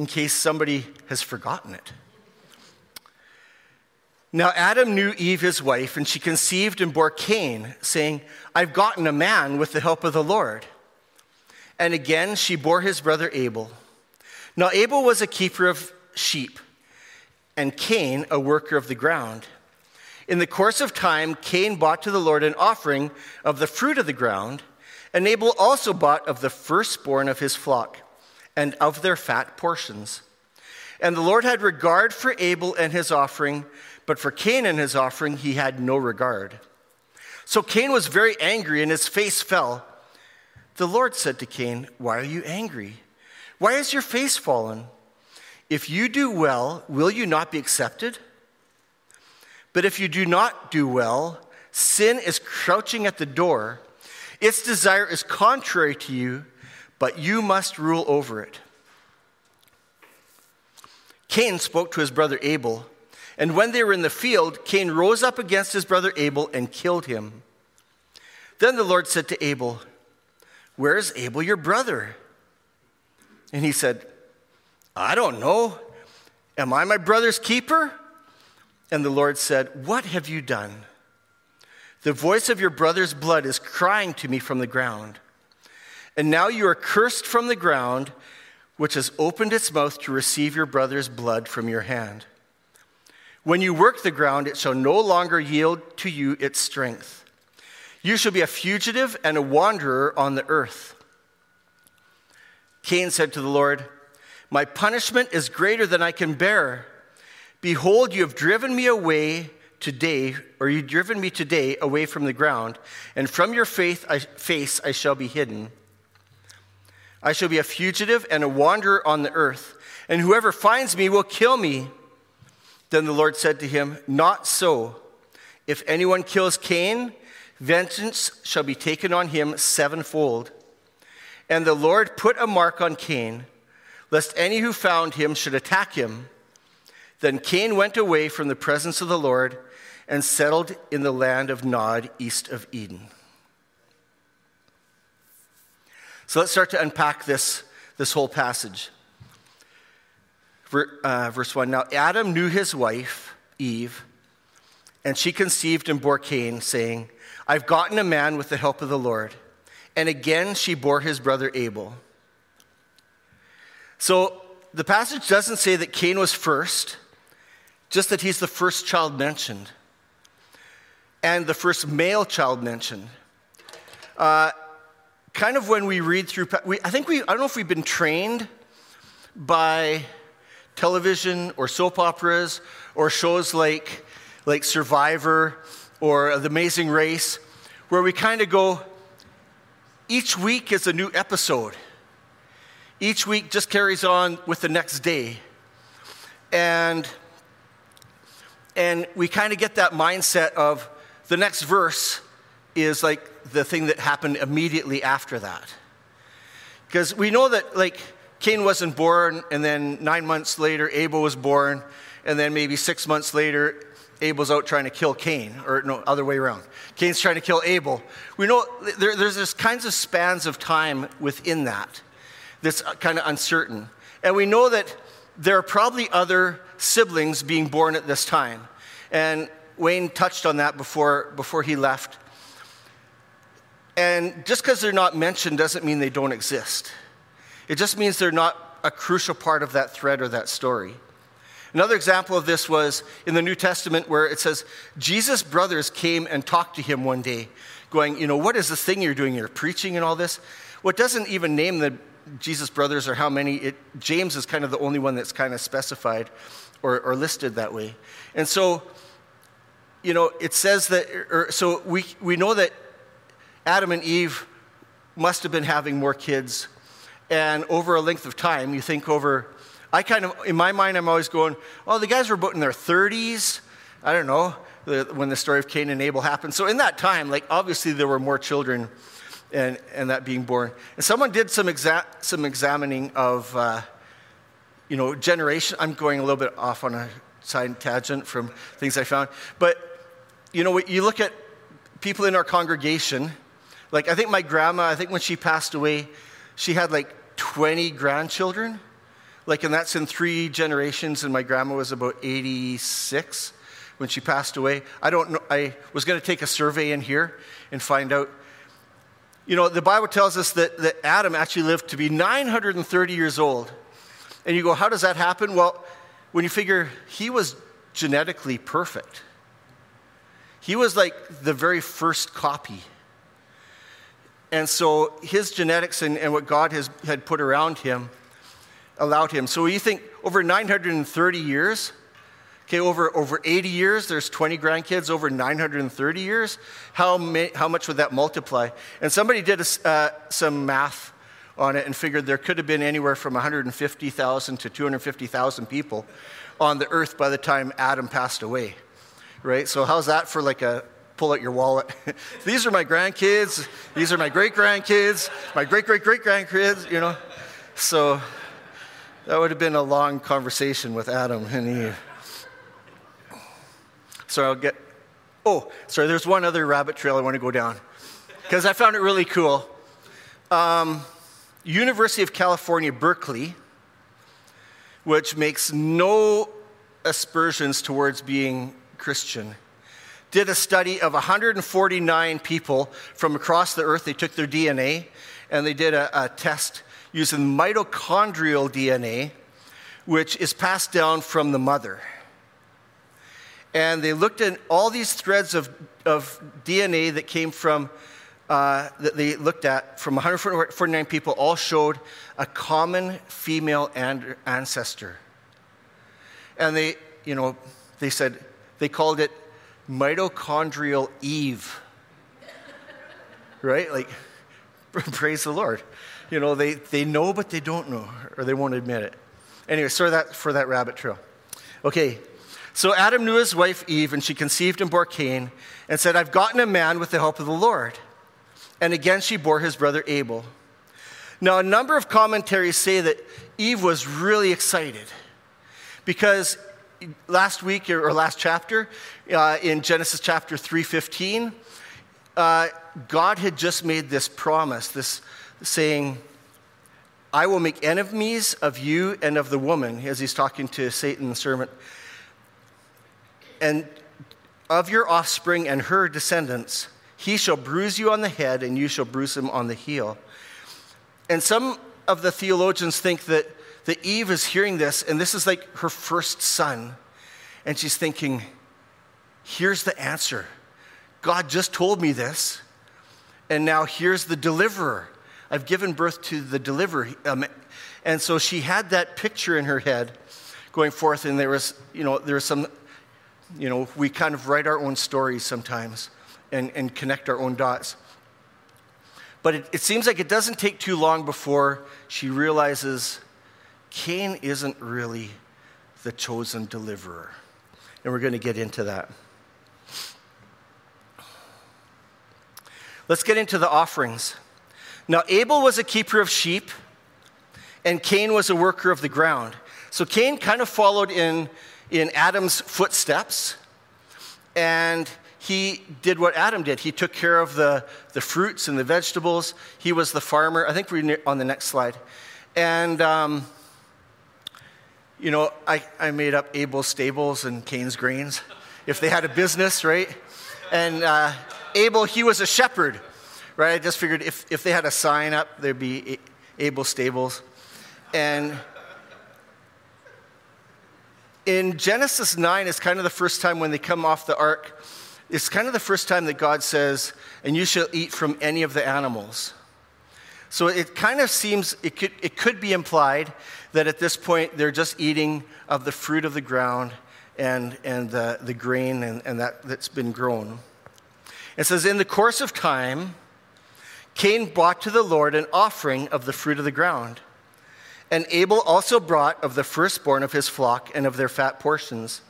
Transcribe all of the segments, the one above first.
in case somebody has forgotten it. Now, Adam knew Eve, his wife, and she conceived and bore Cain, saying, I've gotten a man with the help of the Lord. And again, she bore his brother Abel. Now, Abel was a keeper of sheep, and Cain a worker of the ground. In the course of time, Cain bought to the Lord an offering of the fruit of the ground, and Abel also bought of the firstborn of his flock and of their fat portions. And the Lord had regard for Abel and his offering, but for Cain and his offering he had no regard. So Cain was very angry, and his face fell. The Lord said to Cain, Why are you angry? Why is your face fallen? If you do well, will you not be accepted? But if you do not do well, sin is crouching at the door. Its desire is contrary to you, but you must rule over it. Cain spoke to his brother Abel, and when they were in the field, Cain rose up against his brother Abel and killed him. Then the Lord said to Abel, Where is Abel your brother? And he said, I don't know. Am I my brother's keeper? And the Lord said, What have you done? The voice of your brother's blood is crying to me from the ground. And now you are cursed from the ground, which has opened its mouth to receive your brother's blood from your hand. When you work the ground, it shall no longer yield to you its strength. You shall be a fugitive and a wanderer on the earth. Cain said to the Lord, My punishment is greater than I can bear. Behold, you have driven me away today, or you've driven me today away from the ground, and from your face I shall be hidden. I shall be a fugitive and a wanderer on the earth, and whoever finds me will kill me. Then the Lord said to him, Not so. If anyone kills Cain, vengeance shall be taken on him sevenfold. And the Lord put a mark on Cain, lest any who found him should attack him. Then Cain went away from the presence of the Lord and settled in the land of Nod, east of Eden. So let's start to unpack this, this whole passage. Uh, verse 1 Now Adam knew his wife, Eve, and she conceived and bore Cain, saying, I've gotten a man with the help of the Lord. And again, she bore his brother Abel. So the passage doesn't say that Cain was first, just that he's the first child mentioned and the first male child mentioned. Uh, kind of when we read through, we, I think we, I don't know if we've been trained by television or soap operas or shows like, like Survivor or The Amazing Race, where we kind of go, each week is a new episode. Each week just carries on with the next day. And, and we kind of get that mindset of the next verse is like the thing that happened immediately after that. Because we know that, like, Cain wasn't born, and then nine months later, Abel was born, and then maybe six months later, Abel's out trying to kill Cain, or no, other way around. Cain's trying to kill Abel. We know there, there's this kinds of spans of time within that that's uh, kind of uncertain. And we know that there are probably other siblings being born at this time. And Wayne touched on that before, before he left. And just because they're not mentioned doesn't mean they don't exist. It just means they're not a crucial part of that thread or that story. Another example of this was in the New Testament where it says, Jesus' brothers came and talked to him one day, going, You know, what is this thing you're doing? You're preaching and all this. What doesn't even name the Jesus' brothers or how many, it, James is kind of the only one that's kind of specified or, or listed that way. And so, you know, it says that, or, so we, we know that Adam and Eve must have been having more kids. And over a length of time, you think over I kind of, in my mind, I'm always going, oh, the guys were about in their 30s. I don't know, when the story of Cain and Abel happened. So in that time, like, obviously there were more children and, and that being born. And someone did some, exa- some examining of, uh, you know, generation. I'm going a little bit off on a side tangent from things I found. But, you know, you look at people in our congregation, like I think my grandma, I think when she passed away, she had like 20 grandchildren. Like, and that's in three generations, and my grandma was about 86 when she passed away. I don't know, I was going to take a survey in here and find out. You know, the Bible tells us that, that Adam actually lived to be 930 years old. And you go, how does that happen? Well, when you figure he was genetically perfect, he was like the very first copy. And so his genetics and, and what God has, had put around him allowed him. So you think over 930 years, okay, over, over 80 years, there's 20 grandkids, over 930 years, how, may, how much would that multiply? And somebody did a, uh, some math on it and figured there could have been anywhere from 150,000 to 250,000 people on the earth by the time Adam passed away, right? So how's that for like a pull out your wallet? These are my grandkids. These are my great grandkids. My great great great grandkids. You know, so that would have been a long conversation with Adam and Eve. So I'll get. Oh, sorry. There's one other rabbit trail I want to go down because I found it really cool. Um, University of California, Berkeley, which makes no aspersions towards being Christian, did a study of 149 people from across the earth. They took their DNA and they did a, a test using mitochondrial DNA, which is passed down from the mother. And they looked at all these threads of, of DNA that came from uh, that they looked at from 149 people all showed a common female ancestor. And they, you know, they said, they called it mitochondrial Eve. right? Like, praise the Lord. You know, they, they know, but they don't know, or they won't admit it. Anyway, sorry that, for that rabbit trail. Okay, so Adam knew his wife Eve, and she conceived and bore Cain, and said, I've gotten a man with the help of the Lord and again she bore his brother Abel. Now, a number of commentaries say that Eve was really excited because last week or last chapter uh, in Genesis chapter 3:15, uh, God had just made this promise, this saying, "I will make enemies of you and of the woman," as he's talking to Satan the serpent, and of your offspring and her descendants. He shall bruise you on the head, and you shall bruise him on the heel. And some of the theologians think that, that Eve is hearing this, and this is like her first son. And she's thinking, here's the answer. God just told me this, and now here's the deliverer. I've given birth to the deliverer. Um, and so she had that picture in her head going forth, and there was, you know, there was some, you know, we kind of write our own stories sometimes and, and connect our own dots. But it, it seems like it doesn't take too long before she realizes Cain isn't really the chosen deliverer. And we're going to get into that. Let's get into the offerings. Now, Abel was a keeper of sheep, and Cain was a worker of the ground. So Cain kind of followed in, in Adam's footsteps, and he did what Adam did. He took care of the, the fruits and the vegetables. He was the farmer. I think we're on the next slide. And, um, you know, I, I made up Abel's stables and Cain's grains. If they had a business, right? And uh, Abel, he was a shepherd, right? I just figured if, if they had a sign up, there'd be Abel stables. And in Genesis 9 it's kind of the first time when they come off the ark it's kind of the first time that God says, and you shall eat from any of the animals. So it kind of seems, it could, it could be implied that at this point they're just eating of the fruit of the ground and, and the, the grain and, and that, that's been grown. It says, In the course of time, Cain brought to the Lord an offering of the fruit of the ground. And Abel also brought of the firstborn of his flock and of their fat portions.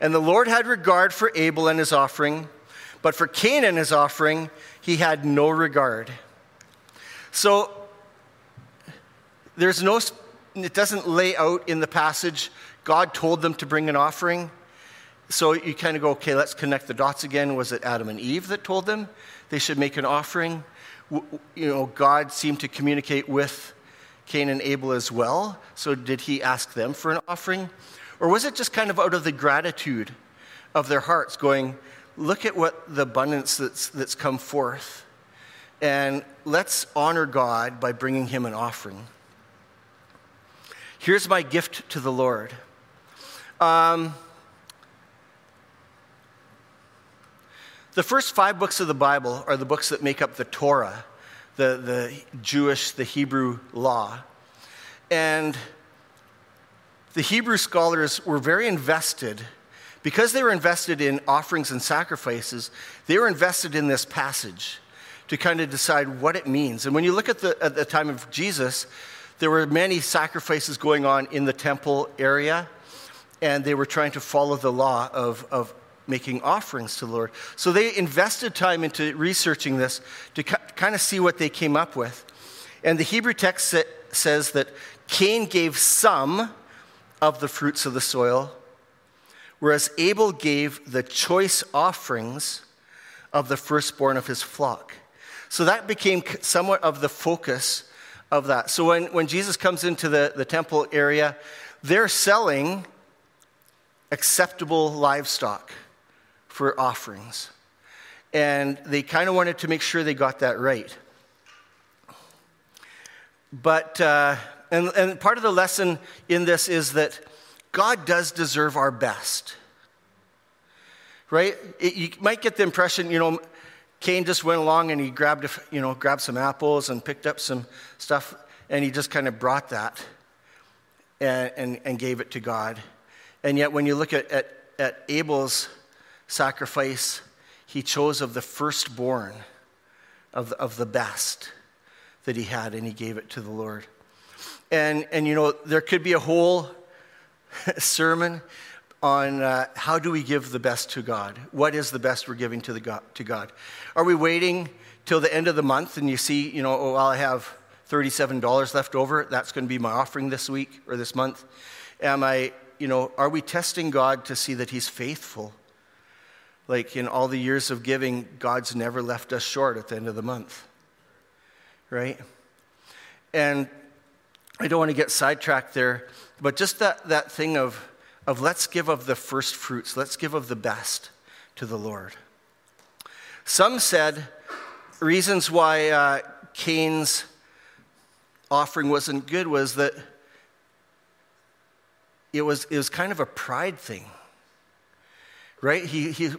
And the Lord had regard for Abel and his offering, but for Cain and his offering, he had no regard. So there's no, it doesn't lay out in the passage, God told them to bring an offering. So you kind of go, okay, let's connect the dots again. Was it Adam and Eve that told them they should make an offering? You know, God seemed to communicate with Cain and Abel as well. So did he ask them for an offering? Or was it just kind of out of the gratitude of their hearts, going, look at what the abundance that's, that's come forth, and let's honor God by bringing him an offering? Here's my gift to the Lord. Um, the first five books of the Bible are the books that make up the Torah the, the Jewish, the Hebrew law. And the Hebrew scholars were very invested. Because they were invested in offerings and sacrifices, they were invested in this passage to kind of decide what it means. And when you look at the, at the time of Jesus, there were many sacrifices going on in the temple area, and they were trying to follow the law of, of making offerings to the Lord. So they invested time into researching this to kind of see what they came up with. And the Hebrew text says that Cain gave some of the fruits of the soil, whereas Abel gave the choice offerings of the firstborn of his flock. So that became somewhat of the focus of that. So when, when Jesus comes into the, the temple area, they're selling acceptable livestock for offerings. And they kind of wanted to make sure they got that right. But, uh, and, and part of the lesson in this is that God does deserve our best. Right? It, you might get the impression, you know, Cain just went along and he grabbed, you know, grabbed some apples and picked up some stuff, and he just kind of brought that and, and, and gave it to God. And yet, when you look at, at, at Abel's sacrifice, he chose of the firstborn, of, of the best that he had, and he gave it to the Lord. And, and you know, there could be a whole sermon on uh, how do we give the best to God? What is the best we're giving to, the God, to God? Are we waiting till the end of the month and you see, you know, oh, well, I have $37 left over. That's going to be my offering this week or this month. Am I, you know, are we testing God to see that He's faithful? Like in all the years of giving, God's never left us short at the end of the month. Right? And I don't want to get sidetracked there, but just that, that thing of, of let's give of the first fruits, let's give of the best to the Lord. Some said reasons why uh, Cain's offering wasn't good was that it was, it was kind of a pride thing, right? He, he,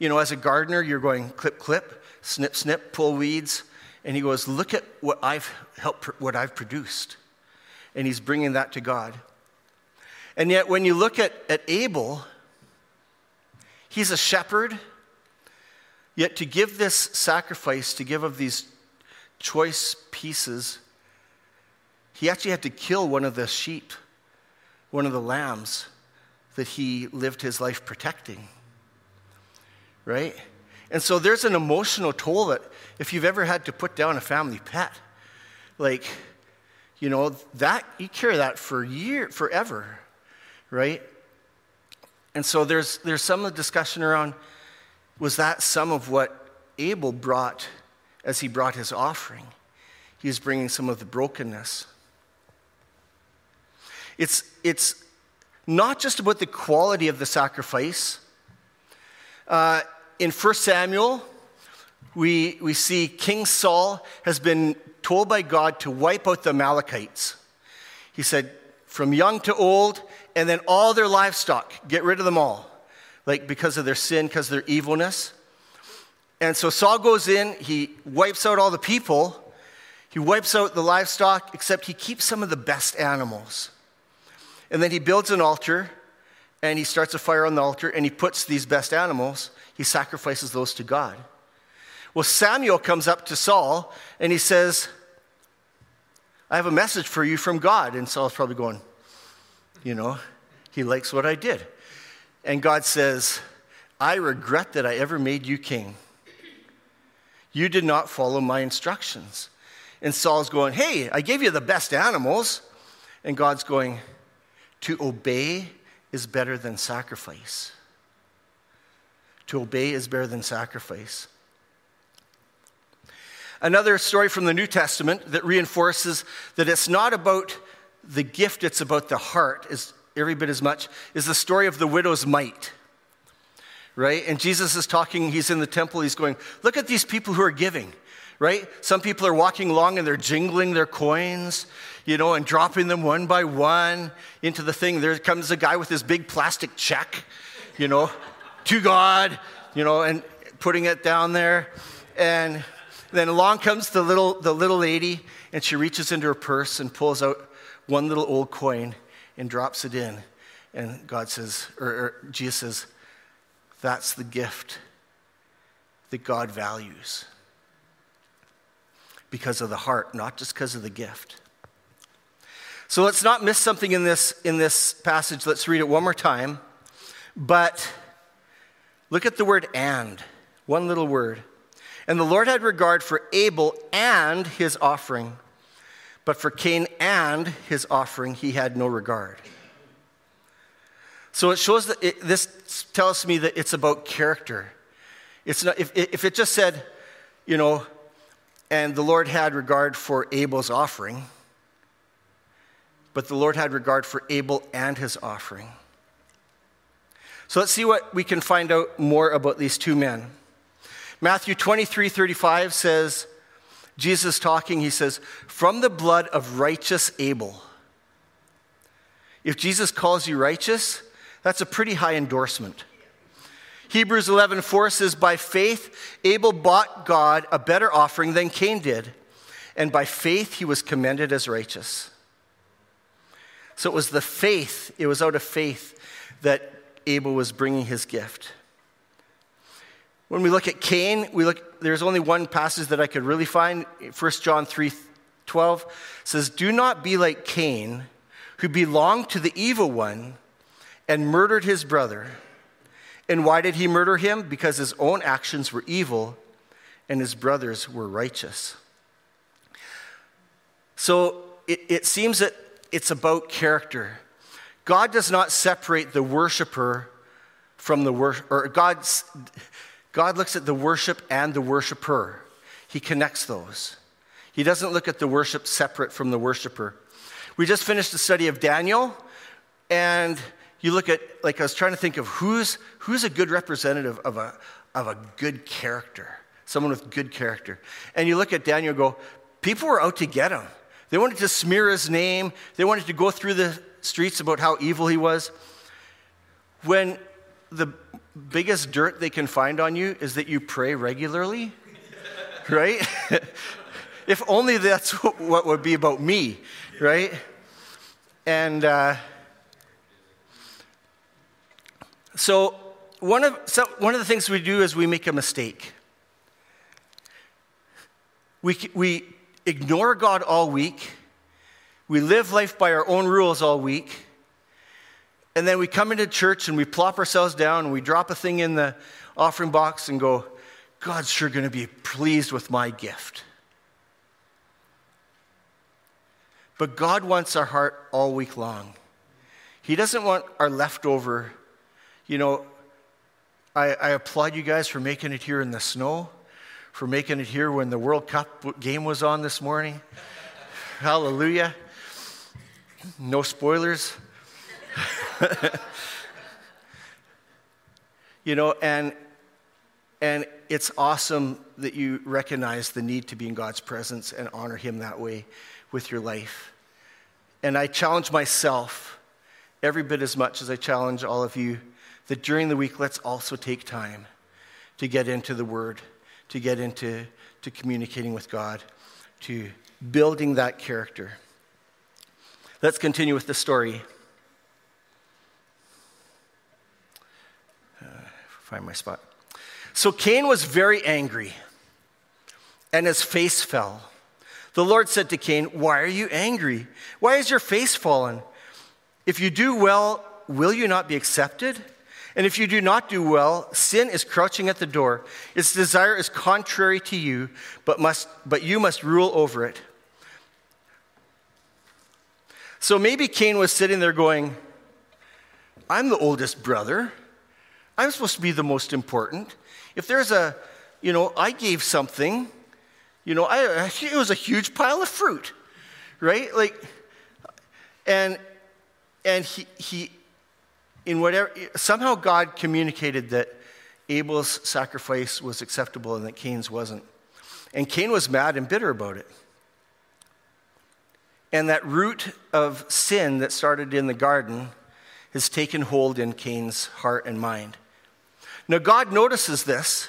you know, as a gardener, you're going clip, clip, snip, snip, pull weeds. And he goes, Look at what I've helped, what I've produced. And he's bringing that to God. And yet, when you look at, at Abel, he's a shepherd. Yet, to give this sacrifice, to give of these choice pieces, he actually had to kill one of the sheep, one of the lambs that he lived his life protecting right? And so there's an emotional toll that if you've ever had to put down a family pet, like, you know, that you carry that for year, forever, right? And so there's there's some of the discussion around was that some of what Abel brought as he brought his offering? He was bringing some of the brokenness. It's, it's not just about the quality of the sacrifice, uh, in 1 Samuel, we, we see King Saul has been told by God to wipe out the Amalekites. He said, from young to old, and then all their livestock, get rid of them all, like because of their sin, because of their evilness. And so Saul goes in, he wipes out all the people, he wipes out the livestock, except he keeps some of the best animals. And then he builds an altar, and he starts a fire on the altar and he puts these best animals, he sacrifices those to God. Well, Samuel comes up to Saul and he says, I have a message for you from God. And Saul's probably going, You know, he likes what I did. And God says, I regret that I ever made you king. You did not follow my instructions. And Saul's going, Hey, I gave you the best animals. And God's going, To obey is better than sacrifice. To obey is better than sacrifice. Another story from the New Testament that reinforces that it's not about the gift, it's about the heart, is every bit as much, is the story of the widow's mite. Right? And Jesus is talking, he's in the temple, he's going, Look at these people who are giving right? Some people are walking along and they're jingling their coins, you know, and dropping them one by one into the thing. There comes a guy with this big plastic check, you know, to God, you know, and putting it down there. And then along comes the little, the little lady, and she reaches into her purse and pulls out one little old coin and drops it in. And God says, or, or Jesus says, that's the gift that God values because of the heart, not just because of the gift. So let's not miss something in this, in this passage. Let's read it one more time. But look at the word and, one little word. And the Lord had regard for Abel and his offering, but for Cain and his offering he had no regard. So it shows that it, this tells me that it's about character. It's not, if, if it just said, you know, and the Lord had regard for Abel's offering, but the Lord had regard for Abel and his offering. So let's see what we can find out more about these two men. Matthew 23 35 says, Jesus talking, he says, From the blood of righteous Abel. If Jesus calls you righteous, that's a pretty high endorsement. Hebrews 11:4 says by faith Abel bought God a better offering than Cain did and by faith he was commended as righteous. So it was the faith, it was out of faith that Abel was bringing his gift. When we look at Cain, we look there's only one passage that I could really find. 1 John 3:12 says, "Do not be like Cain, who belonged to the evil one and murdered his brother." And why did he murder him? Because his own actions were evil and his brothers were righteous. So it, it seems that it's about character. God does not separate the worshiper from the worship, or God's, God looks at the worship and the worshiper. He connects those. He doesn't look at the worship separate from the worshiper. We just finished the study of Daniel, and you look at, like, I was trying to think of who's, who's a good representative of a, of a good character, someone with good character. And you look at Daniel go, people were out to get him. They wanted to smear his name, they wanted to go through the streets about how evil he was. When the biggest dirt they can find on you is that you pray regularly, right? if only that's what would be about me, right? And, uh, So one of, so one of the things we do is we make a mistake. We, we ignore God all week. We live life by our own rules all week. And then we come into church and we plop ourselves down and we drop a thing in the offering box and go, God's sure going to be pleased with my gift. But God wants our heart all week long. He doesn't want our leftover you know, I, I applaud you guys for making it here in the snow, for making it here when the World Cup game was on this morning. Hallelujah. No spoilers. you know, and and it's awesome that you recognize the need to be in God's presence and honor Him that way with your life. And I challenge myself every bit as much as I challenge all of you that during the week, let's also take time to get into the Word, to get into to communicating with God, to building that character. Let's continue with the story. Uh, find my spot. So Cain was very angry, and his face fell. The Lord said to Cain, Why are you angry? Why is your face fallen? If you do well, will you not be accepted? And if you do not do well, sin is crouching at the door. Its desire is contrary to you, but, must, but you must rule over it. So maybe Cain was sitting there going, I'm the oldest brother. I'm supposed to be the most important. If there's a, you know, I gave something, you know, I, it was a huge pile of fruit, right? Like, and, and he, he, in whatever, somehow God communicated that Abel's sacrifice was acceptable and that Cain's wasn't. And Cain was mad and bitter about it. And that root of sin that started in the garden has taken hold in Cain's heart and mind. Now, God notices this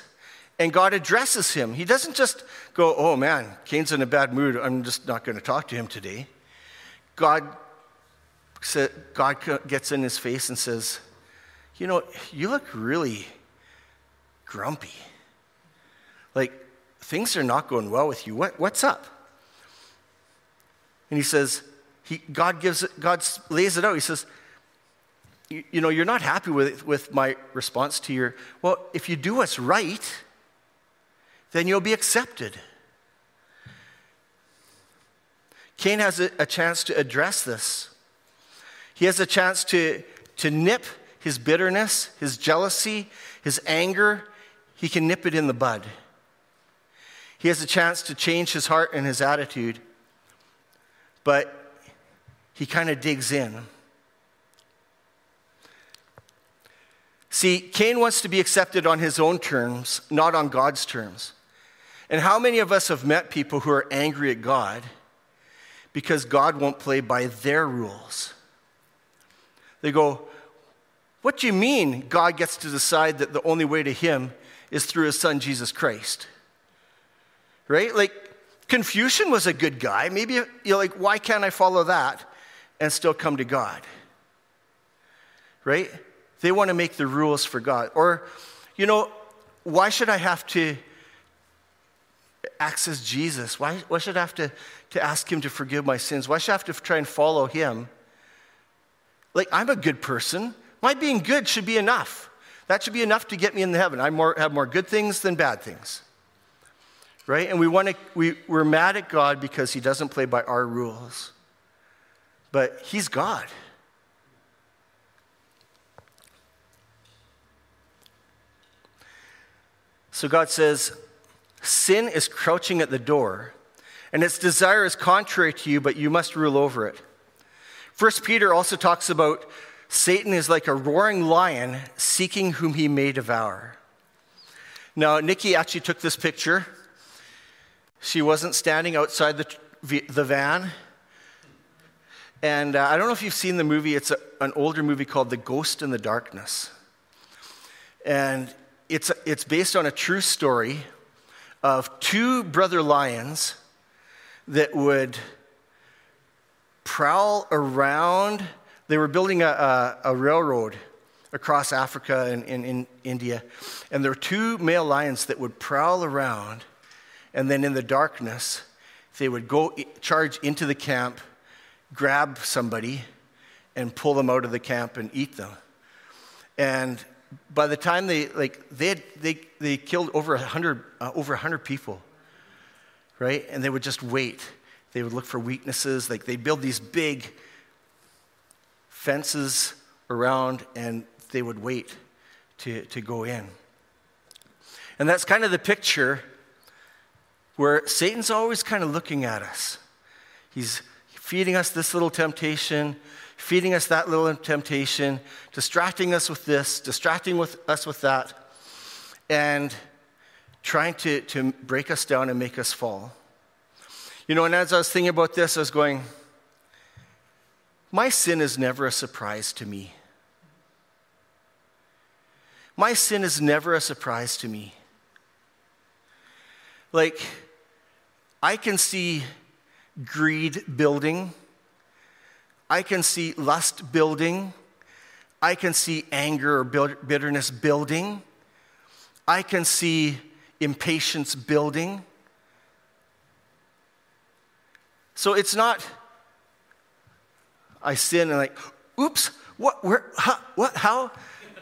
and God addresses him. He doesn't just go, oh man, Cain's in a bad mood. I'm just not going to talk to him today. God, God gets in his face and says, you know, you look really grumpy. Like, things are not going well with you. What, what's up? And he says, he, God gives it, God lays it out. He says, you, you know, you're not happy with, with my response to your, well, if you do what's right, then you'll be accepted. Cain has a, a chance to address this. He has a chance to, to nip his bitterness, his jealousy, his anger. He can nip it in the bud. He has a chance to change his heart and his attitude, but he kind of digs in. See, Cain wants to be accepted on his own terms, not on God's terms. And how many of us have met people who are angry at God because God won't play by their rules? They go, What do you mean God gets to decide that the only way to Him is through His Son, Jesus Christ? Right? Like, Confucius was a good guy. Maybe you're like, Why can't I follow that and still come to God? Right? They want to make the rules for God. Or, you know, why should I have to access Jesus? Why, why should I have to, to ask Him to forgive my sins? Why should I have to try and follow Him? Like, I'm a good person. My being good should be enough. That should be enough to get me into heaven. I more, have more good things than bad things. Right? And we want to, we, we're mad at God because He doesn't play by our rules. But He's God. So God says, Sin is crouching at the door, and its desire is contrary to you, but you must rule over it. First Peter also talks about Satan is like a roaring lion seeking whom he may devour. Now, Nikki actually took this picture. She wasn't standing outside the, the van. And uh, I don't know if you've seen the movie, it's a, an older movie called The Ghost and the Darkness. And it's, it's based on a true story of two brother lions that would prowl around. They were building a, a, a railroad across Africa and in India. And there were two male lions that would prowl around, and then in the darkness, they would go charge into the camp, grab somebody, and pull them out of the camp and eat them. And by the time they like they had, they they killed over a hundred uh, over a hundred people, right? And they would just wait. They would look for weaknesses. Like they build these big fences around, and they would wait to to go in. And that's kind of the picture where Satan's always kind of looking at us. He's feeding us this little temptation feeding us that little temptation, distracting us with this, distracting with us with that, and trying to, to break us down and make us fall. You know, and as I was thinking about this, I was going, my sin is never a surprise to me. My sin is never a surprise to me. Like, I can see greed building I can see lust building. I can see anger or bitterness building. I can see impatience building. So it's not, I sin and like, oops, what, where, how, what, how,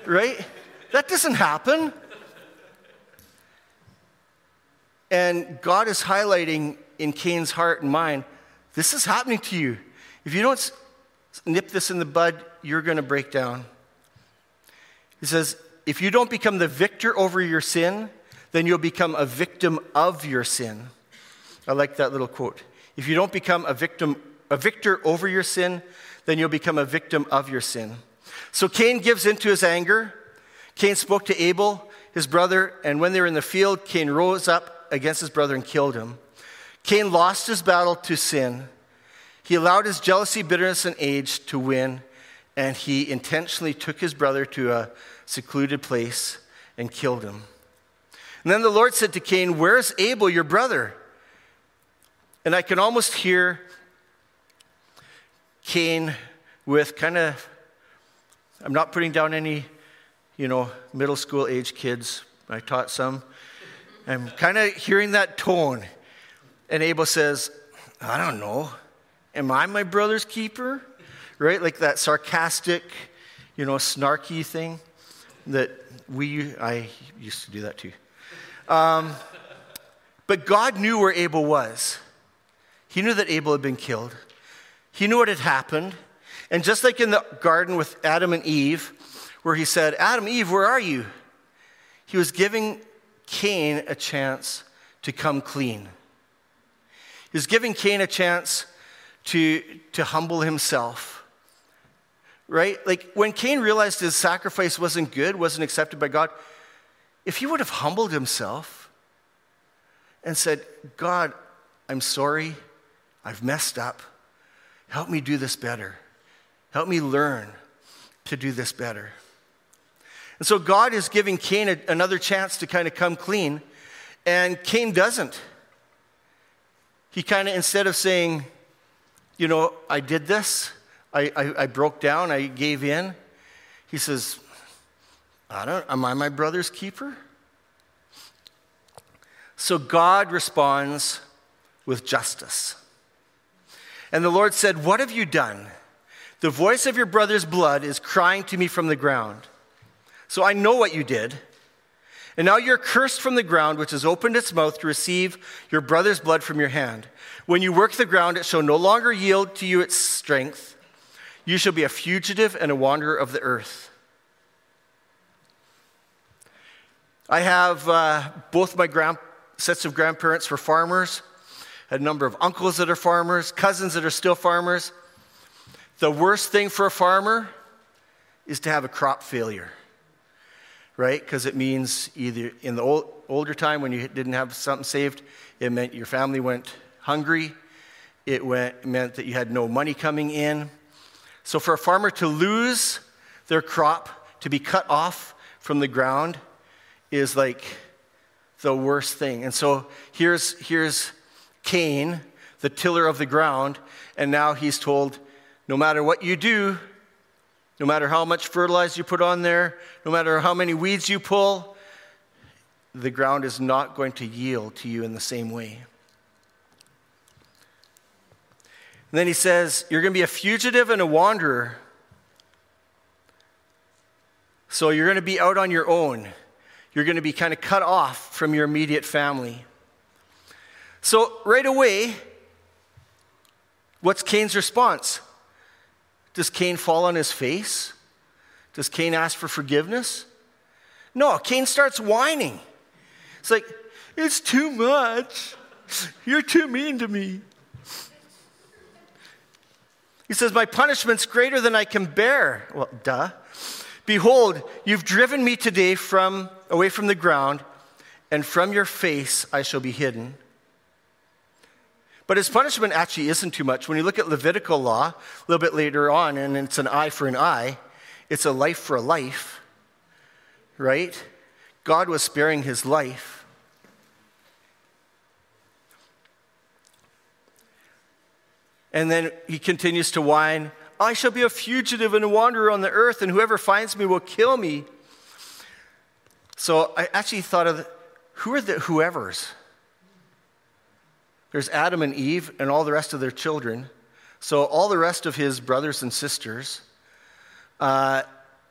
right? That doesn't happen. And God is highlighting in Cain's heart and mind this is happening to you. If you don't nip this in the bud, you're going to break down. He says, if you don't become the victor over your sin, then you'll become a victim of your sin. I like that little quote. If you don't become a victim, a victor over your sin, then you'll become a victim of your sin. So Cain gives into his anger. Cain spoke to Abel, his brother, and when they were in the field, Cain rose up against his brother and killed him. Cain lost his battle to sin. He allowed his jealousy, bitterness, and age to win, and he intentionally took his brother to a secluded place and killed him. And then the Lord said to Cain, Where's Abel, your brother? And I can almost hear Cain with kind of, I'm not putting down any, you know, middle school age kids. I taught some. I'm kind of hearing that tone. And Abel says, I don't know. Am I my brother's keeper? Right? Like that sarcastic, you know, snarky thing that we, I used to do that too. Um, but God knew where Abel was. He knew that Abel had been killed. He knew what had happened. And just like in the garden with Adam and Eve, where he said, Adam, Eve, where are you? He was giving Cain a chance to come clean. He was giving Cain a chance to, to humble himself. Right? Like when Cain realized his sacrifice wasn't good, wasn't accepted by God, if he would have humbled himself and said, God, I'm sorry, I've messed up. Help me do this better. Help me learn to do this better. And so God is giving Cain a, another chance to kind of come clean, and Cain doesn't. He kind of, instead of saying, you know, I did this, I, I, I broke down, I gave in, he says, I don't, am I my brother's keeper? So God responds with justice. And the Lord said, What have you done? The voice of your brother's blood is crying to me from the ground. So I know what you did. And now you're cursed from the ground, which has opened its mouth to receive your brother's blood from your hand. When you work the ground, it shall no longer yield to you its strength. You shall be a fugitive and a wanderer of the earth. I have uh, both my grand, sets of grandparents were farmers, a number of uncles that are farmers, cousins that are still farmers. The worst thing for a farmer is to have a crop failure right? Because it means either in the old, older time when you didn't have something saved, it meant your family went hungry. It went, meant that you had no money coming in. So for a farmer to lose their crop, to be cut off from the ground, is like the worst thing. And so here's, here's Cain, the tiller of the ground, and now he's told, no matter what you do, no matter how much fertilizer you put on there, no matter how many weeds you pull, the ground is not going to yield to you in the same way. And then he says, You're going to be a fugitive and a wanderer. So you're going to be out on your own. You're going to be kind of cut off from your immediate family. So, right away, what's Cain's response? Does Cain fall on his face? Does Cain ask for forgiveness? No, Cain starts whining. It's like, it's too much. You're too mean to me. He says, My punishment's greater than I can bear. Well, duh. Behold, you've driven me today from away from the ground, and from your face I shall be hidden. But his punishment actually isn't too much. When you look at Levitical law, a little bit later on, and it's an eye for an eye, it's a life for a life, right? God was sparing his life. And then he continues to whine, I shall be a fugitive and a wanderer on the earth, and whoever finds me will kill me. So I actually thought of who are the whoever's? There's Adam and Eve and all the rest of their children. So, all the rest of his brothers and sisters uh,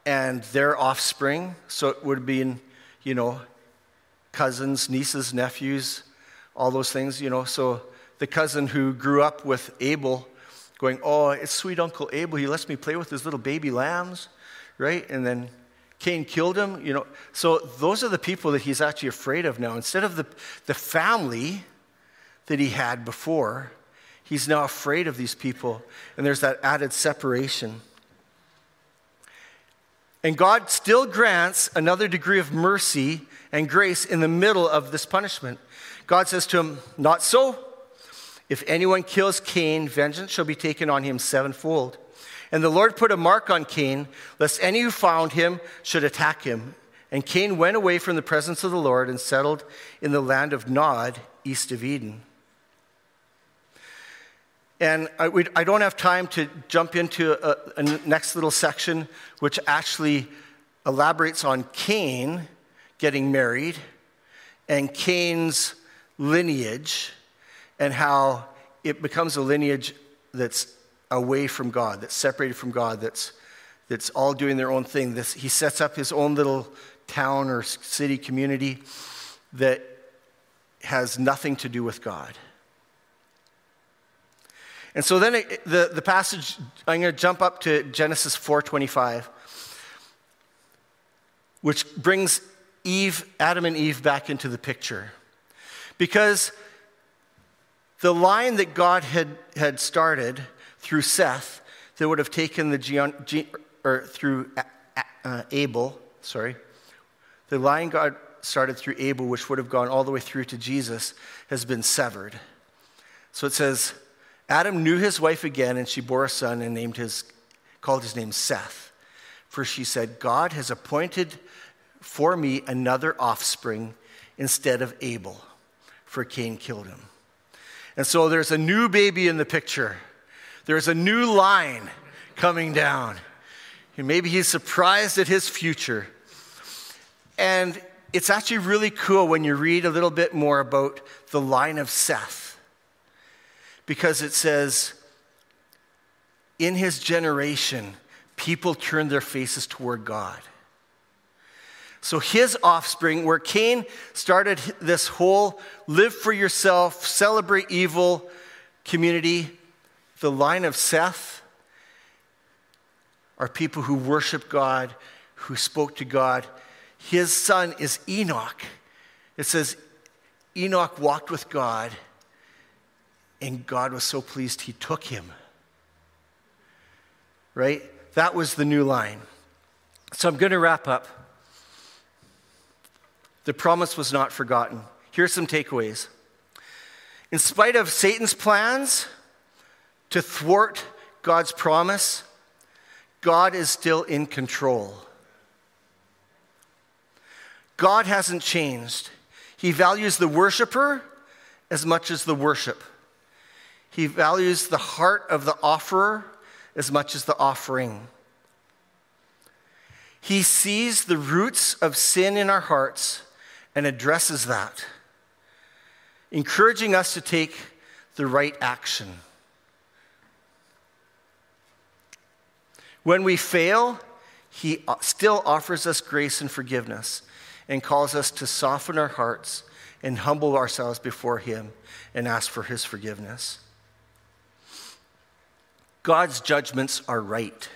and their offspring. So, it would have been, you know, cousins, nieces, nephews, all those things, you know. So, the cousin who grew up with Abel going, Oh, it's sweet Uncle Abel. He lets me play with his little baby lambs, right? And then Cain killed him, you know. So, those are the people that he's actually afraid of now. Instead of the, the family that he had before, He's now afraid of these people, and there's that added separation. And God still grants another degree of mercy and grace in the middle of this punishment. God says to him, Not so. If anyone kills Cain, vengeance shall be taken on him sevenfold. And the Lord put a mark on Cain, lest any who found him should attack him. And Cain went away from the presence of the Lord and settled in the land of Nod, east of Eden. And I, we, I, don't have time to jump into a, a, next little section, which actually elaborates on Cain getting married and Cain's lineage and how it becomes a lineage that's away from God, that's separated from God, that's, that's all doing their own thing. This, he sets up his own little town or city community that has nothing to do with God. And so then it, the, the passage, I'm going to jump up to Genesis 4.25, which brings Eve, Adam and Eve back into the picture. Because the line that God had, had started through Seth, that would have taken the, geon, ge, or through uh, Abel, sorry, the line God started through Abel, which would have gone all the way through to Jesus, has been severed. So it says, Adam knew his wife again, and she bore a son and named his, called his name Seth. For she said, God has appointed for me another offspring instead of Abel, for Cain killed him. And so there's a new baby in the picture. There's a new line coming down. And maybe he's surprised at his future. And it's actually really cool when you read a little bit more about the line of Seth because it says, in his generation, people turned their faces toward God. So his offspring, where Cain started this whole live for yourself, celebrate evil community, the line of Seth are people who worship God, who spoke to God. His son is Enoch. It says, Enoch walked with God and God was so pleased he took him. Right? That was the new line. So I'm going to wrap up. The promise was not forgotten. Here's some takeaways. In spite of Satan's plans to thwart God's promise, God is still in control. God hasn't changed. He values the worshiper as much as the worship. He values the heart of the offerer as much as the offering. He sees the roots of sin in our hearts and addresses that, encouraging us to take the right action. When we fail, He still offers us grace and forgiveness and calls us to soften our hearts and humble ourselves before Him and ask for His forgiveness. God's judgments are right.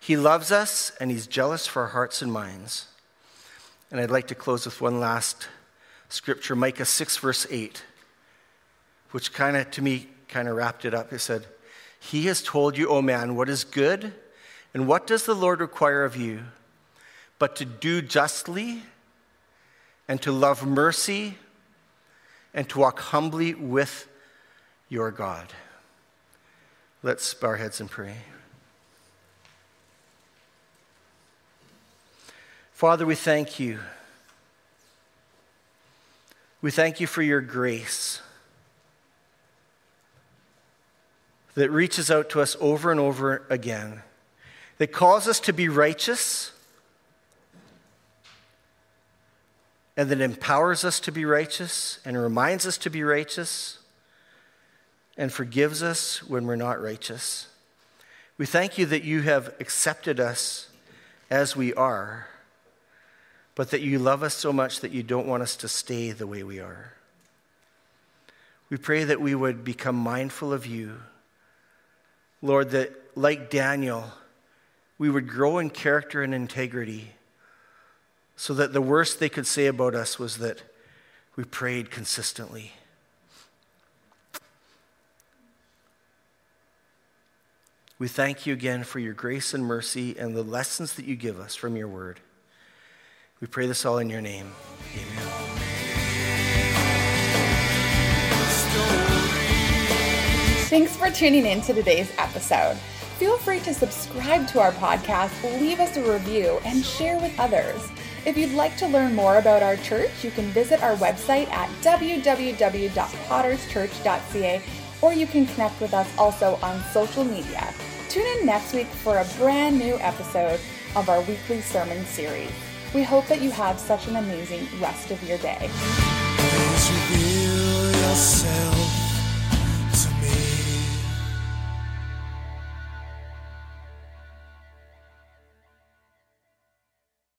He loves us and He's jealous for our hearts and minds. And I'd like to close with one last scripture Micah 6, verse 8, which kind of, to me, kind of wrapped it up. It said, He has told you, O man, what is good, and what does the Lord require of you? But to do justly, and to love mercy, and to walk humbly with your God. Let's bow our heads and pray. Father, we thank you. We thank you for your grace that reaches out to us over and over again, that calls us to be righteous, and that empowers us to be righteous and reminds us to be righteous and forgives us when we're not righteous. We thank you that you have accepted us as we are, but that you love us so much that you don't want us to stay the way we are. We pray that we would become mindful of you. Lord, that like Daniel, we would grow in character and integrity so that the worst they could say about us was that we prayed consistently. We thank you again for your grace and mercy and the lessons that you give us from your word. We pray this all in your name. Amen. Thanks for tuning in to today's episode. Feel free to subscribe to our podcast, leave us a review, and share with others. If you'd like to learn more about our church, you can visit our website at www.potterschurch.ca or you can connect with us also on social media. Tune in next week for a brand new episode of our weekly sermon series. We hope that you have such an amazing rest of your day.